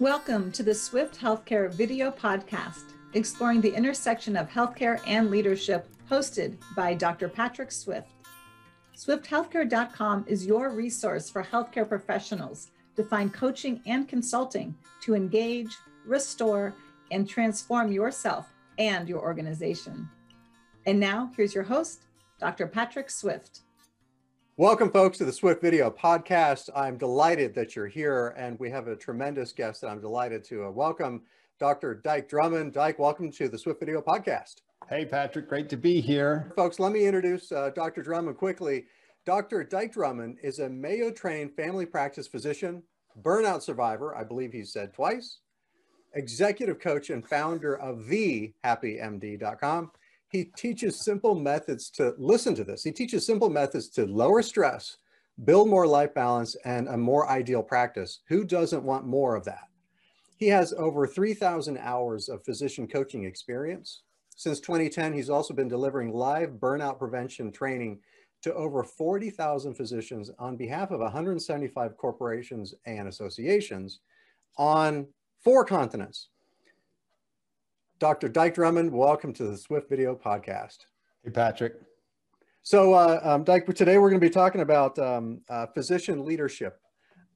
Welcome to the Swift Healthcare video podcast, exploring the intersection of healthcare and leadership, hosted by Dr. Patrick Swift. SwiftHealthcare.com is your resource for healthcare professionals to find coaching and consulting to engage, restore, and transform yourself and your organization. And now, here's your host, Dr. Patrick Swift. Welcome, folks, to the Swift Video Podcast. I'm delighted that you're here, and we have a tremendous guest that I'm delighted to uh, welcome, Dr. Dike Drummond. Dike, welcome to the Swift Video Podcast. Hey, Patrick, great to be here. Folks, let me introduce uh, Dr. Drummond quickly. Dr. Dike Drummond is a Mayo trained family practice physician, burnout survivor, I believe he said twice, executive coach, and founder of thehappymd.com he teaches simple methods to listen to this. He teaches simple methods to lower stress, build more life balance, and a more ideal practice. Who doesn't want more of that? He has over 3,000 hours of physician coaching experience. Since 2010, he's also been delivering live burnout prevention training to over 40,000 physicians on behalf of 175 corporations and associations on four continents. Dr. Dike Drummond, welcome to the Swift Video Podcast. Hey, Patrick. So, uh, um, Dike, today we're going to be talking about um, uh, physician leadership.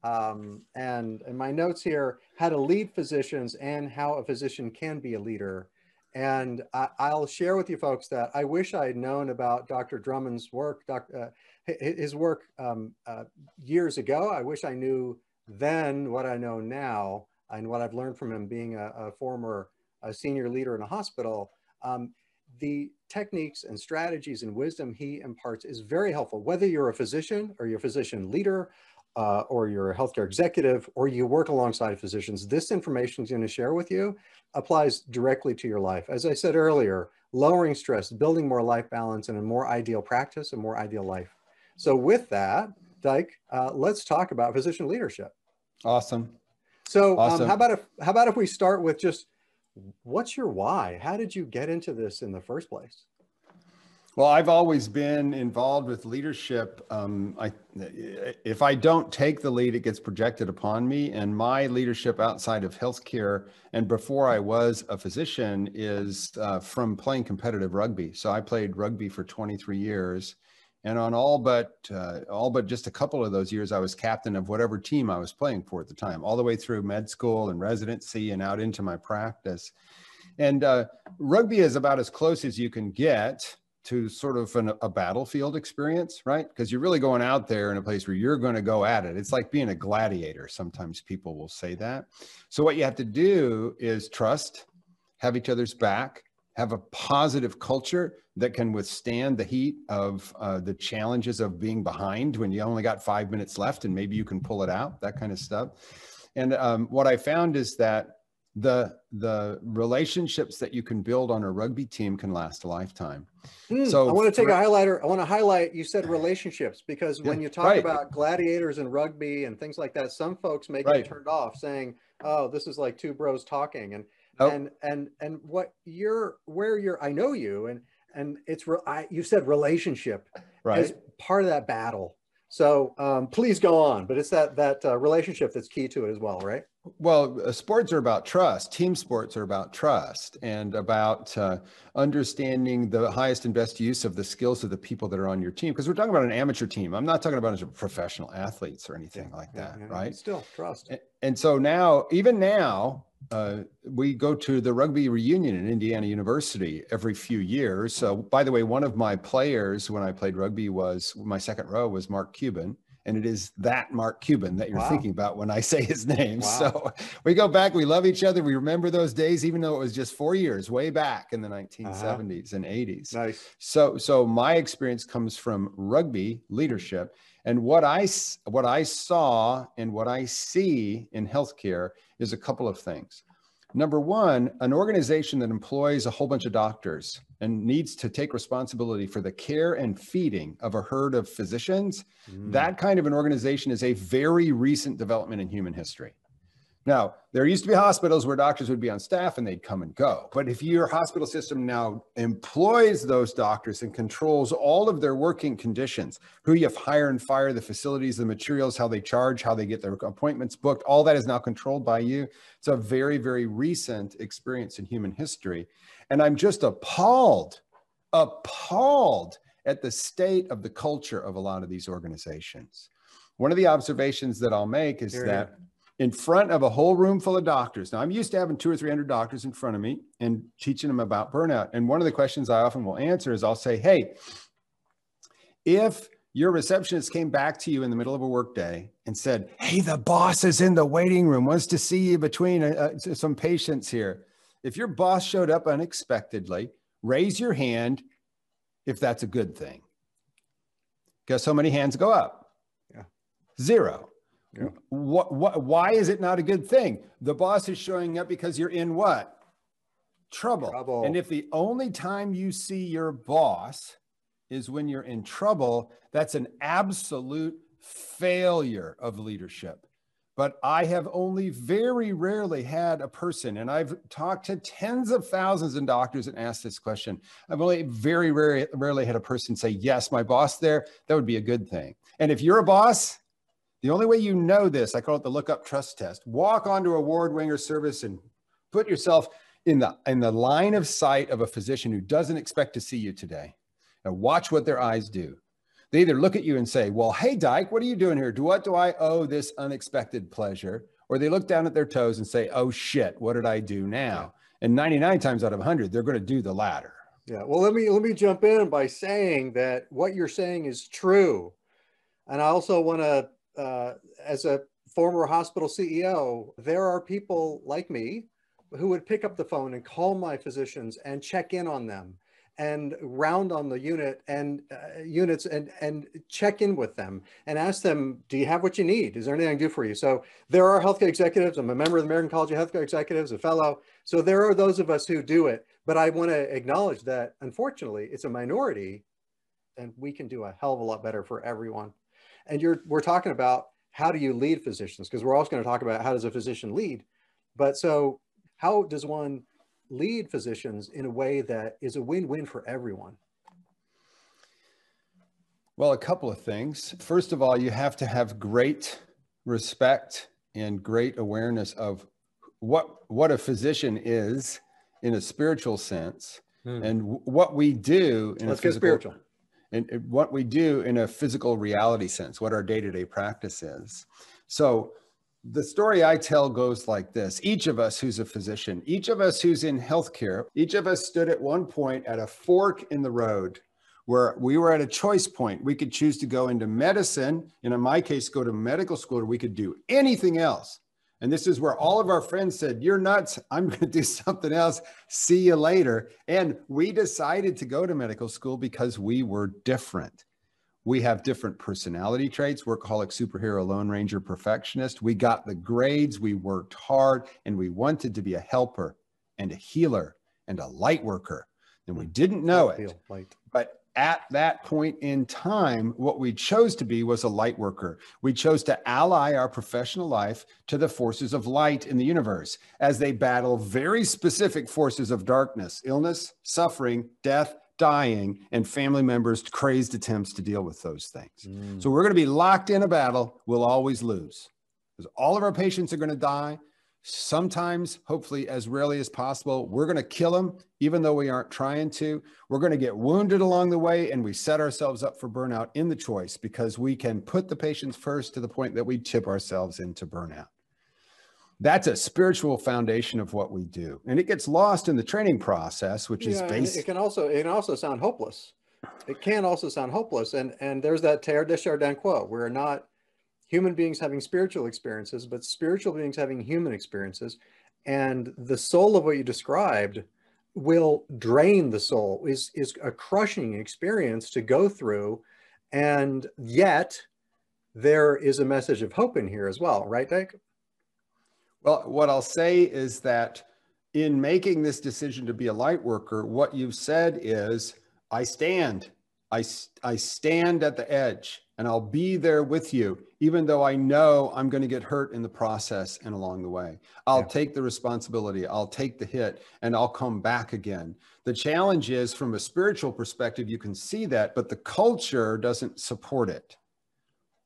Um, and in my notes here, how to lead physicians and how a physician can be a leader. And I, will share with you folks that I wish I had known about Dr. Drummond's work, doc, uh, his work um, uh, years ago. I wish I knew then what I know now and what I've learned from him being a, a former a senior leader in a hospital, um, the techniques and strategies and wisdom he imparts is very helpful. Whether you're a physician or you're a physician leader, uh, or you're a healthcare executive, or you work alongside physicians, this information he's going to share with you applies directly to your life. As I said earlier, lowering stress, building more life balance, and a more ideal practice, a more ideal life. So with that, Dike, uh, let's talk about physician leadership. Awesome. So awesome. Um, how about if how about if we start with just what's your why? How did you get into this in the first place? Well, I've always been involved with leadership. Um, I, if I don't take the lead, it gets projected upon me. And my leadership outside of healthcare and before I was a physician is uh, from playing competitive rugby. So I played rugby for 23 years. And on all but uh, all but just a couple of those years, I was captain of whatever team I was playing for at the time, all the way through med school and residency and out into my practice. And uh, rugby is about as close as you can get to sort of an, a battlefield experience, right? Because you're really going out there in a place where you're going to go at it. It's like being a gladiator. Sometimes people will say that. So what you have to do is trust, have each other's back, have a positive culture that can withstand the heat of uh, the challenges of being behind when you only got five minutes left and maybe you can pull it out, that kind of stuff. And um, what I found is that the the relationships that you can build on a rugby team can last a lifetime. Mm, so I want to take a highlighter. I want to highlight you said relationships because when you talk right. about gladiators and rugby and things like that, some folks may get right. turned off saying, "Oh, this is like two bros talking." And oh. and and and what you're where you're I know you and and it's re- I, you said relationship right. as part of that battle. So um, please go on but it's that that uh, relationship that's key to it as well right? Well uh, sports are about trust. Team sports are about trust and about uh, understanding the highest and best use of the skills of the people that are on your team because we're talking about an amateur team. I'm not talking about professional athletes or anything like that yeah, yeah, right? Still trust. And, and so now even now uh, we go to the rugby reunion in Indiana University every few years. So, by the way, one of my players when I played rugby was my second row was Mark Cuban. And it is that Mark Cuban that you're wow. thinking about when I say his name. Wow. So we go back, we love each other. We remember those days, even though it was just four years way back in the 1970s uh-huh. and 80s. Nice. So, so my experience comes from rugby leadership. And what I, what I saw and what I see in healthcare is a couple of things. Number one, an organization that employs a whole bunch of doctors and needs to take responsibility for the care and feeding of a herd of physicians, mm. that kind of an organization is a very recent development in human history. Now, there used to be hospitals where doctors would be on staff and they'd come and go. But if your hospital system now employs those doctors and controls all of their working conditions, who you hire and fire, the facilities, the materials, how they charge, how they get their appointments booked, all that is now controlled by you. It's a very, very recent experience in human history. And I'm just appalled, appalled at the state of the culture of a lot of these organizations. One of the observations that I'll make is that in front of a whole room full of doctors. Now, I'm used to having two or 300 doctors in front of me and teaching them about burnout. And one of the questions I often will answer is I'll say, Hey, if your receptionist came back to you in the middle of a workday and said, Hey, the boss is in the waiting room, wants to see you between uh, uh some patients here. If your boss showed up unexpectedly, raise your hand if that's a good thing. Guess how many hands go up? Yeah. Zero. Yeah. What, what, why is it not a good thing? The boss is showing up because you're in what? Trouble. trouble. And if the only time you see your boss is when you're in trouble, that's an absolute failure of leadership. But I have only very rarely had a person, and I've talked to tens of thousands of doctors and asked this question. I've only very rarely, rarely had a person say, Yes, my boss there, that would be a good thing. And if you're a boss, the only way you know this, I call it the look up trust test. Walk onto a ward winger service and put yourself in the in the line of sight of a physician who doesn't expect to see you today. And watch what their eyes do. They either look at you and say, Well, hey Dike, what are you doing here? Do what do I owe this unexpected pleasure? Or they look down at their toes and say, Oh shit, what did I do now? And 99 times out of 100, they're going to do the latter. Yeah. Well, let me let me jump in by saying that what you're saying is true. And I also want to uh, as a former hospital CEO, there are people like me who would pick up the phone and call my physicians and check in on them and round on the unit and uh, units and and check in with them and ask them, do you have what you need? Is there anything I can do for you? So there are healthcare executives. I'm a member of the American College of Healthcare Executives, a fellow. So there are those of us who do it. But I want to acknowledge that unfortunately it's a minority and we can do a hell of a lot better for everyone and you're we're talking about how do you lead physicians? Because we're also going to talk about how does a physician lead? But so how does one lead physicians in a way that is a win-win for everyone? Well a couple of things. First of all you have to have great respect and great awareness of what what a physician is in a spiritual sense hmm. and what we do in let's a physical, get spiritual and what we do in a physical reality sense, what our day to day practice is. So, the story I tell goes like this each of us who's a physician, each of us who's in healthcare, each of us stood at one point at a fork in the road where we were at a choice point. We could choose to go into medicine, and in my case, go to medical school, or we could do anything else. And this is where all of our friends said, You're nuts. I'm going to do something else. See you later. And we decided to go to medical school because we were different. We have different personality traits workaholic, superhero, lone ranger, perfectionist. We got the grades, we worked hard, and we wanted to be a helper and a healer and a light worker. And we didn't know it. But at that point in time, what we chose to be was a light worker. We chose to ally our professional life to the forces of light in the universe as they battle very specific forces of darkness, illness, suffering, death, dying, and family members' crazed attempts to deal with those things. Mm. So we're going to be locked in a battle. We'll always lose because all of our patients are going to die sometimes, hopefully, as rarely as possible, we're going to kill them, even though we aren't trying to. We're going to get wounded along the way, and we set ourselves up for burnout in the choice because we can put the patients first to the point that we tip ourselves into burnout. That's a spiritual foundation of what we do, and it gets lost in the training process, which yeah, is basic. It can also it can also sound hopeless. It can also sound hopeless, and and there's that Teilhard de Chardin quote: "We're not human beings having spiritual experiences, but spiritual beings having human experiences. And the soul of what you described will drain the soul, is, is a crushing experience to go through. And yet, there is a message of hope in here as well, right, Dike? Well, what I'll say is that in making this decision to be a light worker, what you've said is, I stand. I, I stand at the edge and I'll be there with you, even though I know I'm going to get hurt in the process and along the way. I'll yeah. take the responsibility, I'll take the hit, and I'll come back again. The challenge is from a spiritual perspective, you can see that, but the culture doesn't support it,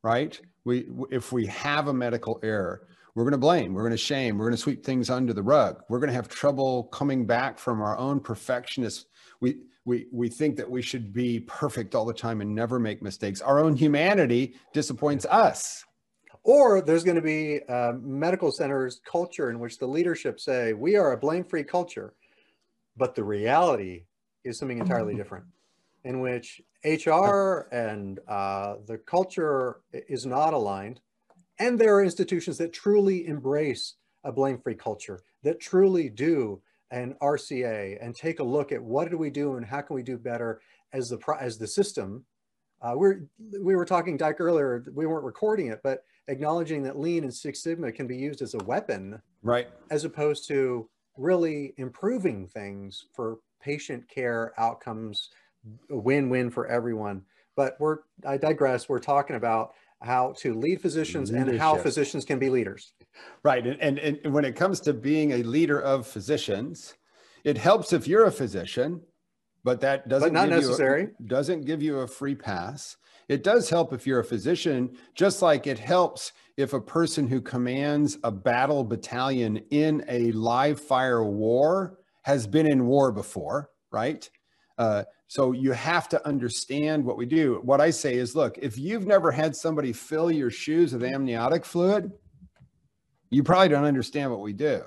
right? We, if we have a medical error, we're going to blame, we're going to shame, we're going to sweep things under the rug. We're going to have trouble coming back from our own perfectionist. We, we we think that we should be perfect all the time and never make mistakes. Our own humanity disappoints us. Or there's going to be a medical centers culture in which the leadership say we are a blame-free culture but the reality is something entirely different in which hr and uh, the culture is not aligned and there are institutions that truly embrace a blame-free culture that truly do and RCA and take a look at what did we do and how can we do better as the as the system. Uh, we're we were talking Dike earlier. We weren't recording it, but acknowledging that Lean and Six Sigma can be used as a weapon, right? As opposed to really improving things for patient care outcomes, win-win for everyone. But we're I digress. We're talking about how to lead physicians Leadership. and how physicians can be leaders. Right. And, and, and when it comes to being a leader of physicians, it helps if you're a physician, but that doesn't but not necessary. A, doesn't give you a free pass. It does help if you're a physician, just like it helps if a person who commands a battle battalion in a live fire war has been in war before, right? Uh, so you have to understand what we do. What I say is, look, if you've never had somebody fill your shoes with amniotic fluid, you probably don't understand what we do.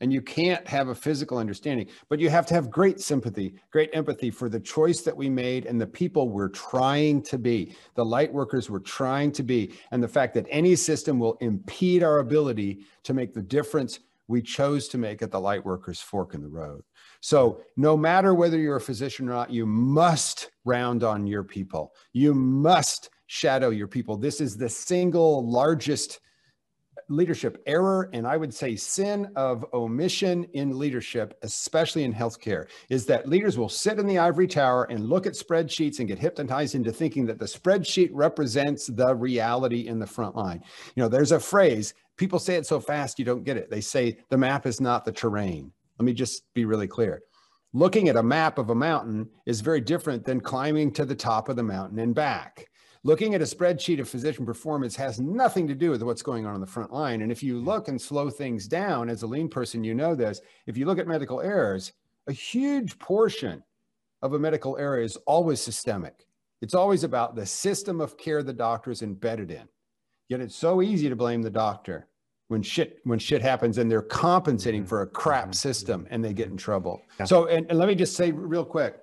And you can't have a physical understanding, but you have to have great sympathy, great empathy for the choice that we made and the people we're trying to be, the light workers we're trying to be, and the fact that any system will impede our ability to make the difference we chose to make at the Lightworkers fork in the road. So, no matter whether you're a physician or not, you must round on your people. You must shadow your people. This is the single largest leadership error and I would say sin of omission in leadership, especially in healthcare, is that leaders will sit in the ivory tower and look at spreadsheets and get hypnotized into thinking that the spreadsheet represents the reality in the front line. You know, there's a phrase, people say it so fast you don't get it. They say the map is not the terrain. Let me just be really clear. Looking at a map of a mountain is very different than climbing to the top of the mountain and back. Looking at a spreadsheet of physician performance has nothing to do with what's going on on the front line. And if you look and slow things down, as a lean person, you know this. If you look at medical errors, a huge portion of a medical error is always systemic. It's always about the system of care the doctor is embedded in. Yet it's so easy to blame the doctor when shit when shit happens and they're compensating mm-hmm. for a crap mm-hmm. system and they get in trouble. Yeah. So and, and let me just say real quick,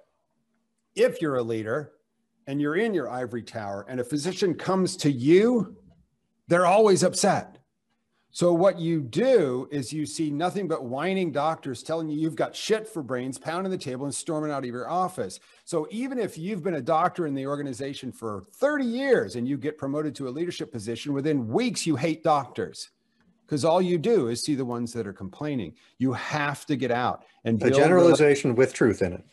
if you're a leader and you're in your ivory tower and a physician comes to you, they're always upset. So what you do is you see nothing but whining doctors telling you you've got shit for brains, pounding the table and storming out of your office. So even if you've been a doctor in the organization for 30 years and you get promoted to a leadership position, within weeks you hate doctors because all you do is see the ones that are complaining. You have to get out and a generalization with truth in it.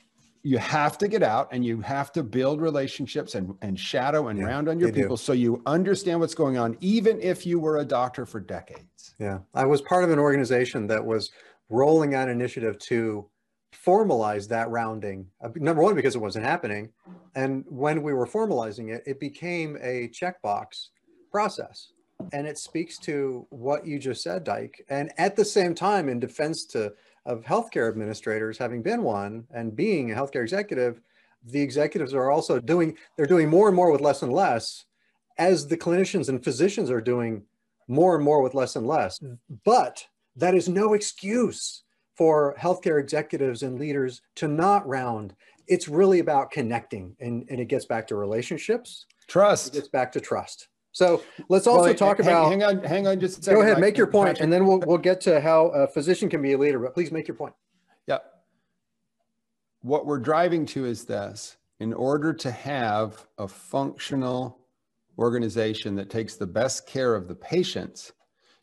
You have to get out and you have to build relationships and, and shadow and yeah, round on your people do. so you understand what's going on, even if you were a doctor for decades. Yeah. I was part of an organization that was rolling out initiative to formalize that rounding. Number one, because it wasn't happening. And when we were formalizing it, it became a checkbox process and it speaks to what you just said, Dike. And at the same time, in defense to of healthcare administrators, having been one and being a healthcare executive, the executives are also doing they're doing more and more with less and less, as the clinicians and physicians are doing more and more with less and less. Mm. But that is no excuse for healthcare executives and leaders to not round. It's really about connecting, and, and it gets back to relationships. Trust. It gets back to trust. So let's also well, talk hang, about. Hang on, hang on, just a second. Go ahead, make your point, and then we'll we'll get to how a physician can be a leader. But please make your point. Yeah. What we're driving to is this: in order to have a functional organization that takes the best care of the patients,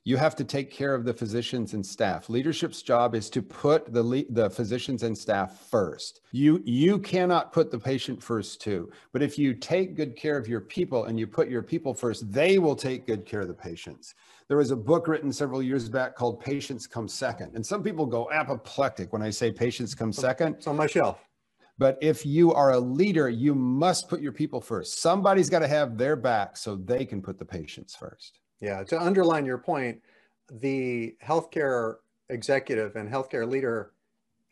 you have to take care of the physicians and staff. Leadership's job is to put the le- the physicians and staff first. You you cannot put the patient first too. But if you take good care of your people and you put your people first, they will take good care of the patients. There was a book written several years back called Patients Come Second. And some people go apoplectic when I say patients come second. It's on my shelf. But if you are a leader, you must put your people first. Somebody's got to have their back so they can put the patients first. Yeah, to underline your point, the healthcare executive and healthcare leader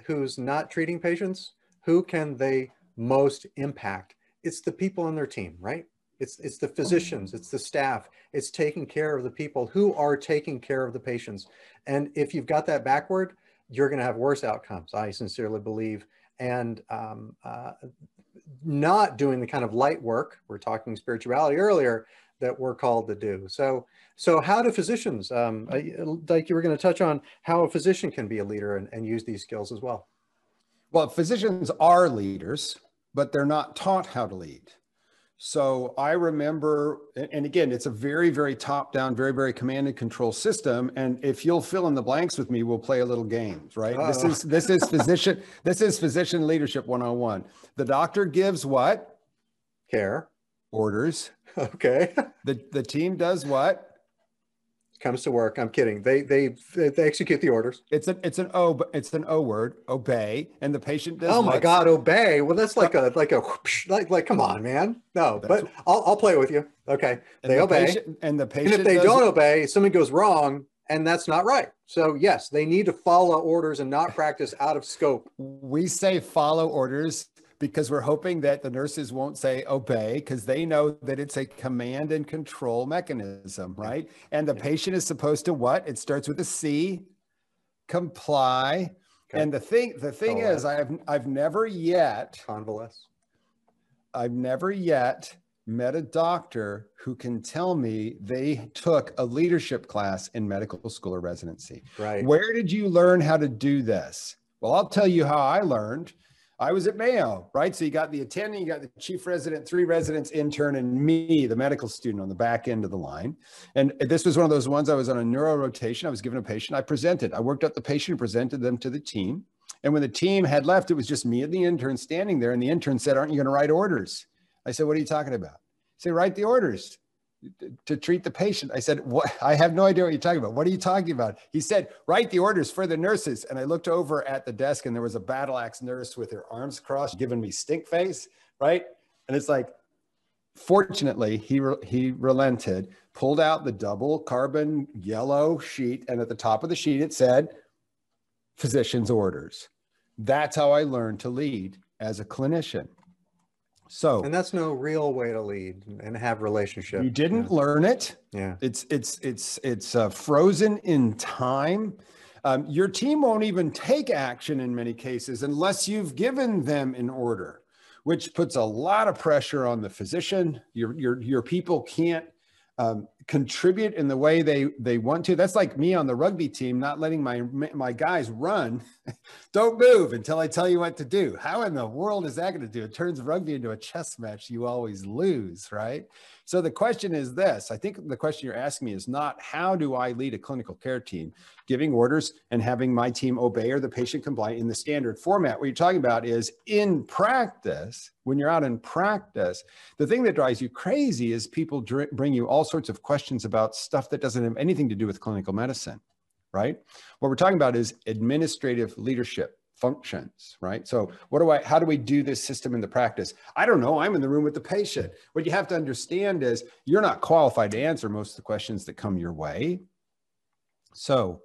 who's not treating patients, who can they most impact? It's the people on their team, right? It's it's the physicians, it's the staff, it's taking care of the people who are taking care of the patients. And if you've got that backward, you're going to have worse outcomes. I sincerely believe and um, uh, not doing the kind of light work we're talking spirituality earlier that we're called to do so so how do physicians um, like you were going to touch on how a physician can be a leader and, and use these skills as well well physicians are leaders but they're not taught how to lead so I remember, and again, it's a very, very top down, very, very command and control system. And if you'll fill in the blanks with me, we'll play a little games, right? Uh-oh. This is, this is physician, this is physician leadership 101. The doctor gives what? Care. Orders. Okay. the, the team does what? comes to work. I'm kidding. They they they execute the orders. It's an it's an o it's an o word. Obey, and the patient does. Oh my God, obey. Well, that's like a like a like like come on, man. No, that's but I'll I'll play with you. Okay, they the obey, patient, and the patient. And if they don't obey, something goes wrong, and that's not right. So yes, they need to follow orders and not practice out of scope. We say follow orders because we're hoping that the nurses won't say obey because they know that it's a command and control mechanism, right? And the patient is supposed to what? It starts with a C, comply. Okay. And the thing, the thing is, I've I've never yet convalesce. I've never yet met a doctor who can tell me they took a leadership class in medical school or residency. Right. Where did you learn how to do this? Well, I'll tell you how I learned. I was at Mayo, right? So you got the attending, you got the chief resident, three residents, intern, and me, the medical student on the back end of the line. And this was one of those ones I was on a neuro rotation. I was given a patient. I presented. I worked up the patient presented them to the team. And when the team had left, it was just me and the intern standing there. And the intern said, Aren't you going to write orders? I said, What are you talking about? Say, write the orders to treat the patient. I said, what? I have no idea what you're talking about. What are you talking about? He said, write the orders for the nurses. And I looked over at the desk and there was a battle axe nurse with her arms crossed, giving me stink face. Right. And it's like, fortunately he, re- he relented, pulled out the double carbon yellow sheet. And at the top of the sheet, it said physician's orders. That's how I learned to lead as a clinician. So and that's no real way to lead and have relationship. You didn't yeah. learn it. Yeah. It's it's it's it's uh, frozen in time. Um, your team won't even take action in many cases unless you've given them an order, which puts a lot of pressure on the physician. Your your your people can't um, contribute in the way they they want to. That's like me on the rugby team, not letting my my guys run. Don't move until I tell you what to do. How in the world is that going to do? It turns rugby into a chess match. You always lose, right? So the question is this I think the question you're asking me is not how do I lead a clinical care team, giving orders and having my team obey or the patient comply in the standard format. What you're talking about is in practice, when you're out in practice, the thing that drives you crazy is people bring you all sorts of questions about stuff that doesn't have anything to do with clinical medicine, right? What we're talking about is administrative leadership functions, right? So what do I, how do we do this system in the practice? I don't know. I'm in the room with the patient. What you have to understand is you're not qualified to answer most of the questions that come your way. So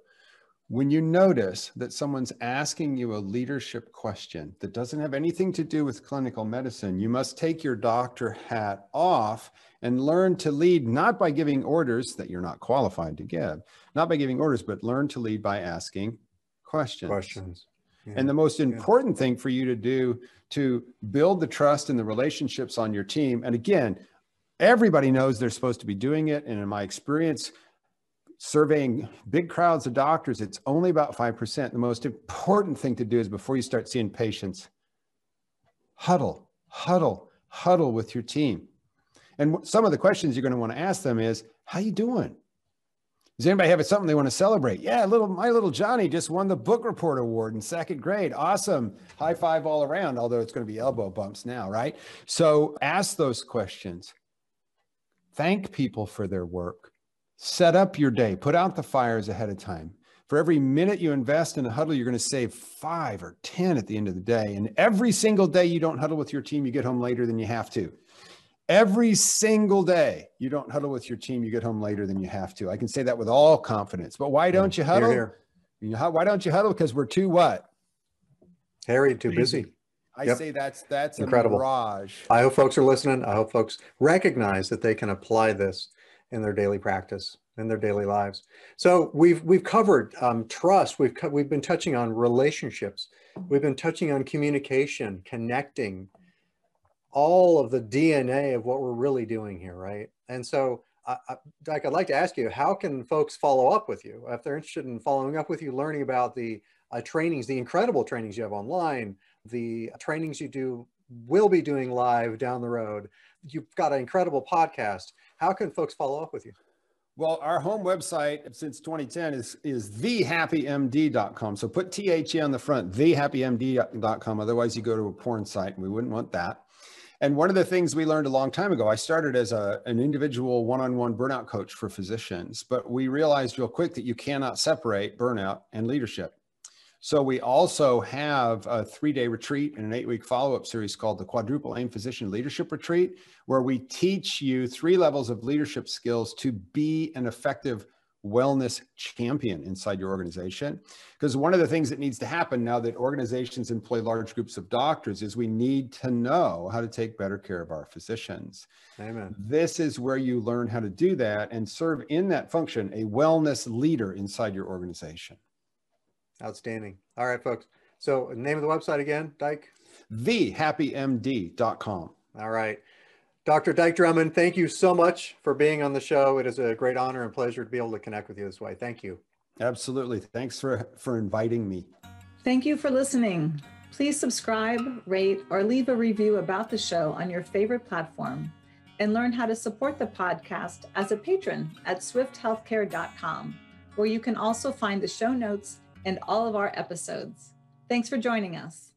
when you notice that someone's asking you a leadership question that doesn't have anything to do with clinical medicine, you must take your doctor hat off and learn to lead not by giving orders that you're not qualified to give, not by giving orders, but learn to lead by asking questions. Questions. Yeah. And the most important yeah. thing for you to do to build the trust and the relationships on your team. And again, everybody knows they're supposed to be doing it. And in my experience, surveying big crowds of doctors, it's only about 5%. The most important thing to do is before you start seeing patients, huddle, huddle, huddle with your team. And some of the questions you're going to want to ask them is, how you doing? Does anybody have something they want to celebrate? Yeah, little my little Johnny just won the book report award in second grade. Awesome. High five all around, although it's going to be elbow bumps now, right? So ask those questions. Thank people for their work. Set up your day. Put out the fires ahead of time. For every minute you invest in a huddle, you're going to save five or 10 at the end of the day. And every single day you don't huddle with your team, you get home later than you have to. Every single day you don't huddle with your team, you get home later than you have to. I can say that with all confidence. But why don't you huddle? Here, here. Why don't you huddle? Because we're too what? Harry, too busy. busy. I yep. say that's that's incredible. mirage. I hope folks are listening. I hope folks recognize that they can apply this in their daily practice in their daily lives. So we've we've covered um, trust. We've co- we've been touching on relationships. We've been touching on communication, connecting, all of the DNA of what we're really doing here, right? And so, I, I, Dike, I'd like to ask you, how can folks follow up with you if they're interested in following up with you, learning about the uh, trainings, the incredible trainings you have online, the trainings you do will be doing live down the road. You've got an incredible podcast. How can folks follow up with you? Well, our home website since 2010 is is thehappymd.com. So put THE on the front, thehappymd.com. Otherwise, you go to a porn site, and we wouldn't want that. And one of the things we learned a long time ago, I started as a, an individual one-on-one burnout coach for physicians, but we realized real quick that you cannot separate burnout and leadership. So we also have a three-day retreat and an eight-week follow-up series called the Quadruple Aim Physician Leadership Retreat, where we teach you three levels of leadership skills to be an effective wellness champion inside your organization. Because one of the things that needs to happen now that organizations employ large groups of doctors is we need to know how to take better care of our physicians. Amen. This is where you learn how to do that and serve in that function a wellness leader inside your organization. Outstanding. All right, folks. So, name of the website again, Dike? TheHappyMD.com. All right. Dr. Dike Drummond, thank you so much for being on the show. It is a great honor and pleasure to be able to connect with you this way. Thank you. Absolutely. Thanks for, for inviting me. Thank you for listening. Please subscribe, rate, or leave a review about the show on your favorite platform and learn how to support the podcast as a patron at swifthealthcare.com, where you can also find the show notes and all of our episodes. Thanks for joining us.